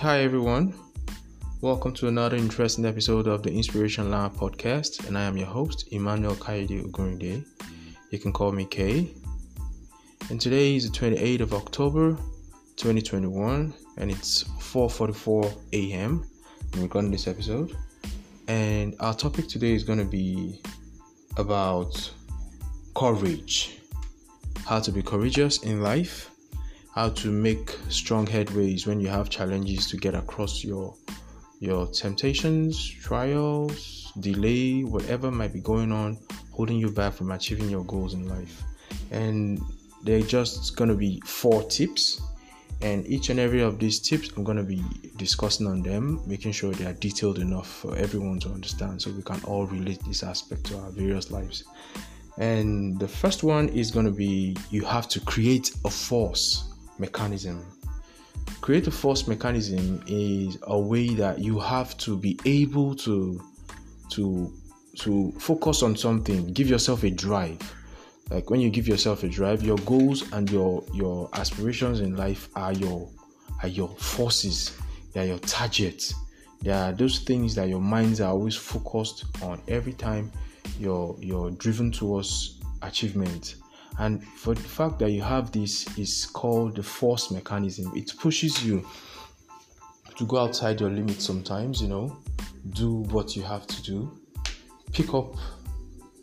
Hi, everyone. Welcome to another interesting episode of the Inspiration Lab podcast, and I am your host, Emmanuel Kaide Ogunrinde. You can call me K. And today is the 28th of October, 2021, and it's 4:44 a.m. I'm recording this episode. And our topic today is going to be about courage, how to be courageous in life how to make strong headways when you have challenges to get across your your temptations, trials, delay, whatever might be going on, holding you back from achieving your goals in life. And they're just gonna be four tips. And each and every of these tips, I'm gonna be discussing on them, making sure they are detailed enough for everyone to understand so we can all relate this aspect to our various lives. And the first one is gonna be you have to create a force mechanism. Creative force mechanism is a way that you have to be able to to to focus on something, give yourself a drive. Like when you give yourself a drive, your goals and your your aspirations in life are your are your forces, they are your targets. They are those things that your minds are always focused on every time you're you're driven towards achievement. And for the fact that you have this is called the force mechanism. It pushes you to go outside your limits sometimes, you know, do what you have to do, pick up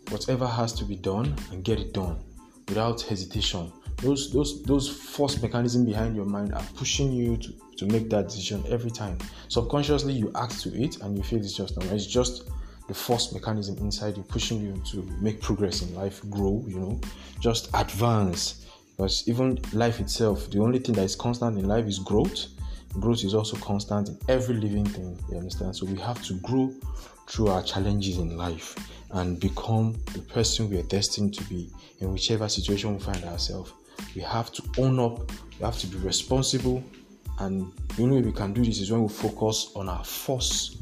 whatever has to be done and get it done without hesitation. Those those those force mechanism behind your mind are pushing you to, to make that decision every time. Subconsciously you act to it and you feel it's just normal. It's just the force mechanism inside you pushing you to make progress in life, grow, you know, just advance. Because even life itself, the only thing that is constant in life is growth. Growth is also constant in every living thing, you understand? So we have to grow through our challenges in life and become the person we are destined to be in whichever situation we find ourselves. We have to own up, we have to be responsible, and the only way we can do this is when we focus on our force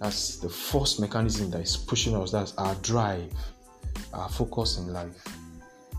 that's the force mechanism that is pushing us. That's our drive, our focus in life.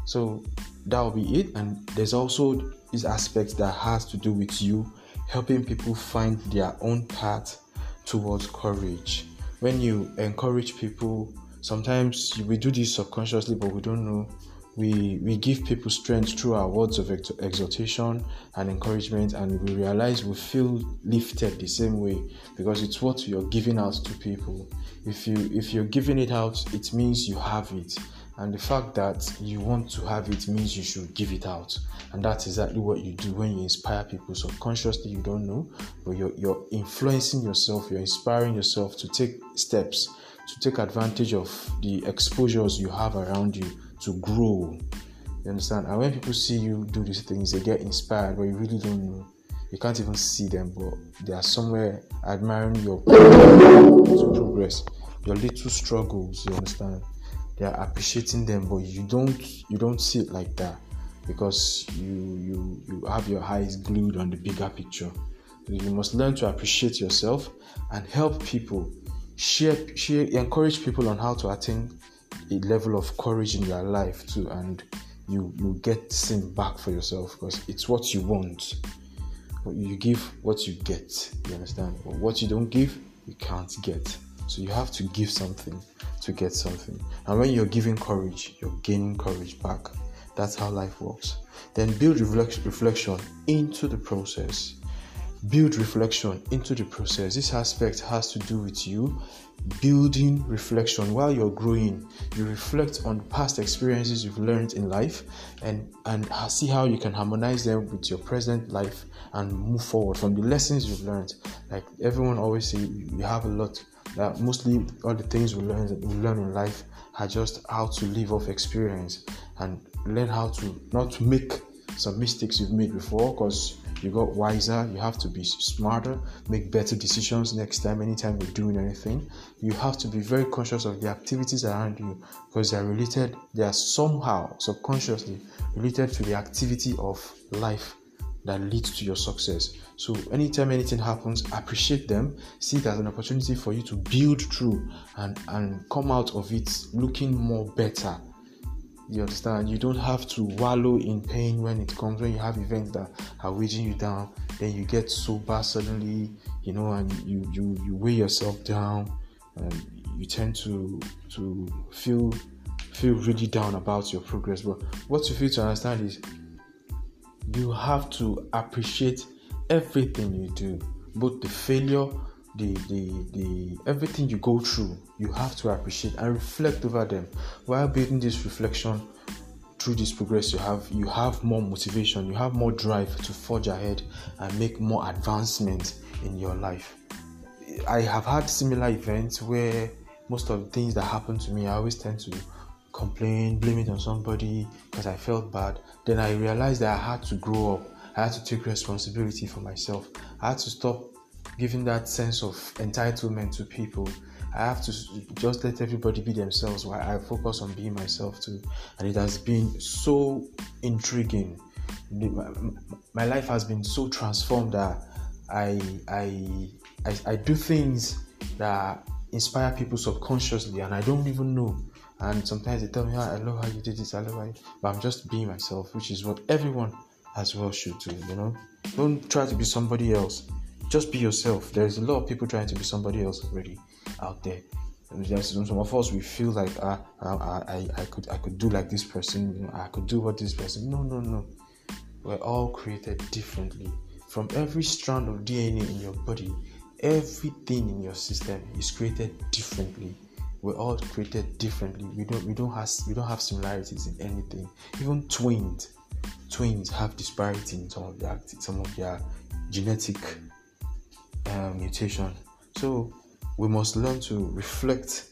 So that will be it. And there's also this aspect that has to do with you helping people find their own path towards courage. When you encourage people, sometimes we do this subconsciously, but we don't know we we give people strength through our words of exhortation and encouragement and we realize we feel lifted the same way because it's what you're giving out to people. If you if you're giving it out it means you have it. And the fact that you want to have it means you should give it out. And that's exactly what you do when you inspire people. Subconsciously you don't know but you're, you're influencing yourself you're inspiring yourself to take steps to take advantage of the exposures you have around you to grow. You understand? And when people see you do these things, they get inspired, but you really don't know. You can't even see them, but they are somewhere admiring your progress, your little struggles. You understand? They are appreciating them, but you don't you don't see it like that because you you you have your eyes glued on the bigger picture. You must learn to appreciate yourself and help people. Share, share, encourage people on how to attain a level of courage in your life too and you you get seen back for yourself because it's what you want. You give what you get you understand? But what you don't give you can't get. So you have to give something to get something. And when you're giving courage you're gaining courage back. That's how life works. Then build reflection into the process build reflection into the process. This aspect has to do with you building reflection. While you're growing you reflect on past experiences you've learned in life and and see how you can harmonize them with your present life and move forward from the lessons you've learned. Like everyone always say you have a lot that mostly all the things we learn we learn in life are just how to live off experience and learn how to not make some mistakes you've made before because you got wiser you have to be smarter make better decisions next time anytime you're doing anything. You have to be very conscious of the activities around you because they are related they are somehow subconsciously related to the activity of life that leads to your success. So anytime anything happens appreciate them see it as an opportunity for you to build through and and come out of it looking more better You understand? You don't have to wallow in pain when it comes, when you have events that are weighing you down, then you get sober suddenly, you know, and you you, you weigh yourself down and you tend to to feel feel really down about your progress. But what you feel to understand is you have to appreciate everything you do, both the failure, the the the everything you go through. You have to appreciate and reflect over them. While building this reflection through this progress you have, you have more motivation, you have more drive to forge ahead and make more advancement in your life. I have had similar events where most of the things that happen to me, I always tend to complain, blame it on somebody because I felt bad. Then I realized that I had to grow up. I had to take responsibility for myself. I had to stop giving that sense of entitlement to people. I have to just let everybody be themselves while I focus on being myself too. And it has been so intriguing. My, life has been so transformed that I, I, I, I do things that inspire people subconsciously and I don't even know and sometimes they tell me, oh, I love how you did this, I love how you... But I'm just being myself, which is what everyone as well should do, you know? Don't try to be somebody else. Just be yourself. There's a lot of people trying to be somebody else already out there. Some of us we feel like ah, ah, I, I could I could do like this person, I could do what this person. No, no, no. We're all created differently. From every strand of DNA in your body, everything in your system is created differently we're all created differently. We don't we don't have we don't have similarities in anything. Even twins, twins have disparity in some of their some of their genetic uh, mutation. So we must learn to reflect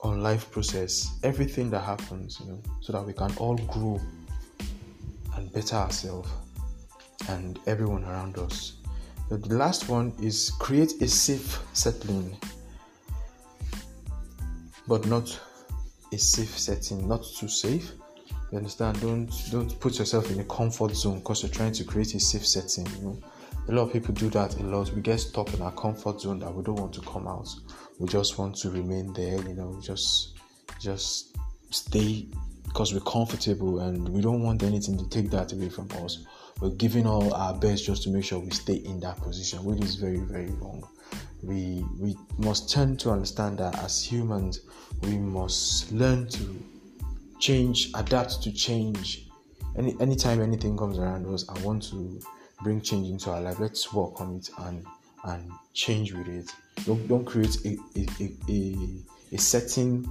on life process, everything that happens, you know, so that we can all grow and better ourselves and everyone around us. the last one is create a safe settling but not a safe setting, not too safe. You understand? Don't don't put yourself in a comfort zone because you're trying to create a safe setting. You know, a lot of people do that a lot. We get stuck in our comfort zone that we don't want to come out. We just want to remain there. You know, just just stay because we're comfortable and we don't want anything to take that away from us. We're giving all our best just to make sure we stay in that position, which is very very wrong we we must tend to understand that as humans we must learn to change adapt to change any anytime anything comes around us i want to bring change into our life let's work on it and and change with it don't, don't create a, a, a, a certain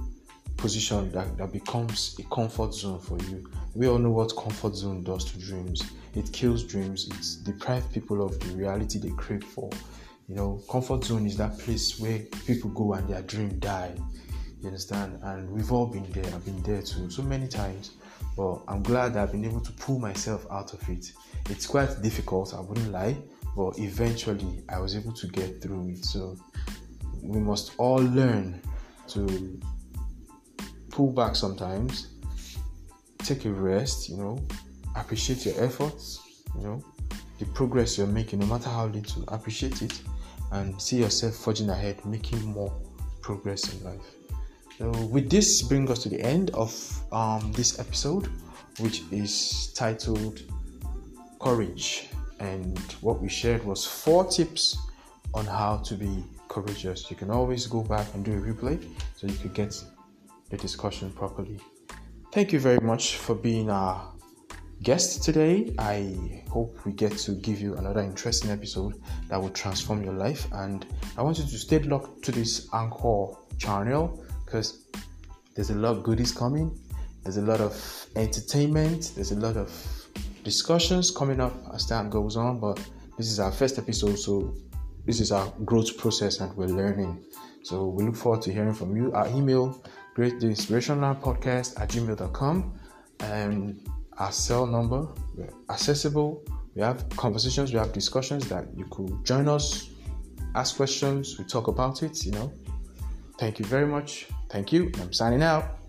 position that, that becomes a comfort zone for you we all know what comfort zone does to dreams it kills dreams it deprives people of the reality they crave for you know, comfort zone is that place where people go and their dream die. You understand? And we've all been there. I've been there too, so many times. But I'm glad I've been able to pull myself out of it. It's quite difficult, I wouldn't lie, but eventually I was able to get through it. So we must all learn to pull back sometimes, take a rest, you know, appreciate your efforts, you know, the progress you're making, no matter how little, appreciate it and see yourself forging ahead, making more progress in life. So, with this, bring us to the end of um, this episode, which is titled Courage. And what we shared was four tips on how to be courageous. You can always go back and do a replay so you could get the discussion properly. Thank you very much for being our guest today. I hope we get to give you another interesting episode that will transform your life. And I want you to stay locked to this Anchor channel because there's a lot of goodies coming. There's a lot of entertainment. There's a lot of discussions coming up as time goes on. But this is our first episode, so this is our growth process and we're learning. So we look forward to hearing from you. Our email, great the inspirational podcast at gmail.com. And our cell number. We're accessible. We have conversations, we have discussions that you could join us, ask questions, we talk about it, you know. Thank you very much. Thank you. I'm signing out.